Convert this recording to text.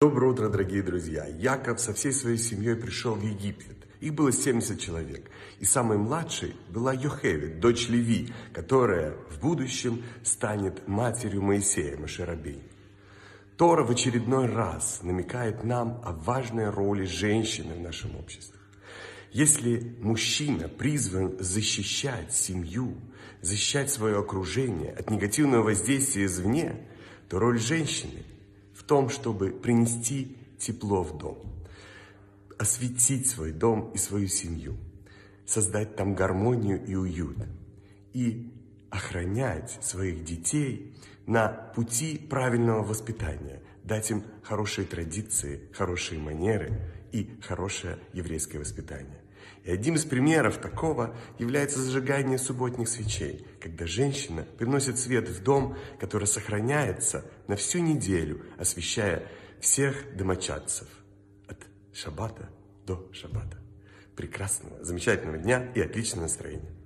Доброе утро, дорогие друзья! Яков со всей своей семьей пришел в Египет. Их было 70 человек. И самой младшей была Йохевит, дочь Леви, которая в будущем станет матерью Моисея, Машерабей. Тора в очередной раз намекает нам о важной роли женщины в нашем обществе. Если мужчина призван защищать семью, защищать свое окружение от негативного воздействия извне, то роль женщины – том, чтобы принести тепло в дом, осветить свой дом и свою семью, создать там гармонию и уют и охранять своих детей на пути правильного воспитания, дать им хорошие традиции, хорошие манеры и хорошее еврейское воспитание. И одним из примеров такого является зажигание субботних свечей, когда женщина приносит свет в дом, который сохраняется на всю неделю, освещая всех домочадцев от шаббата до шаббата. Прекрасного, замечательного дня и отличного настроения.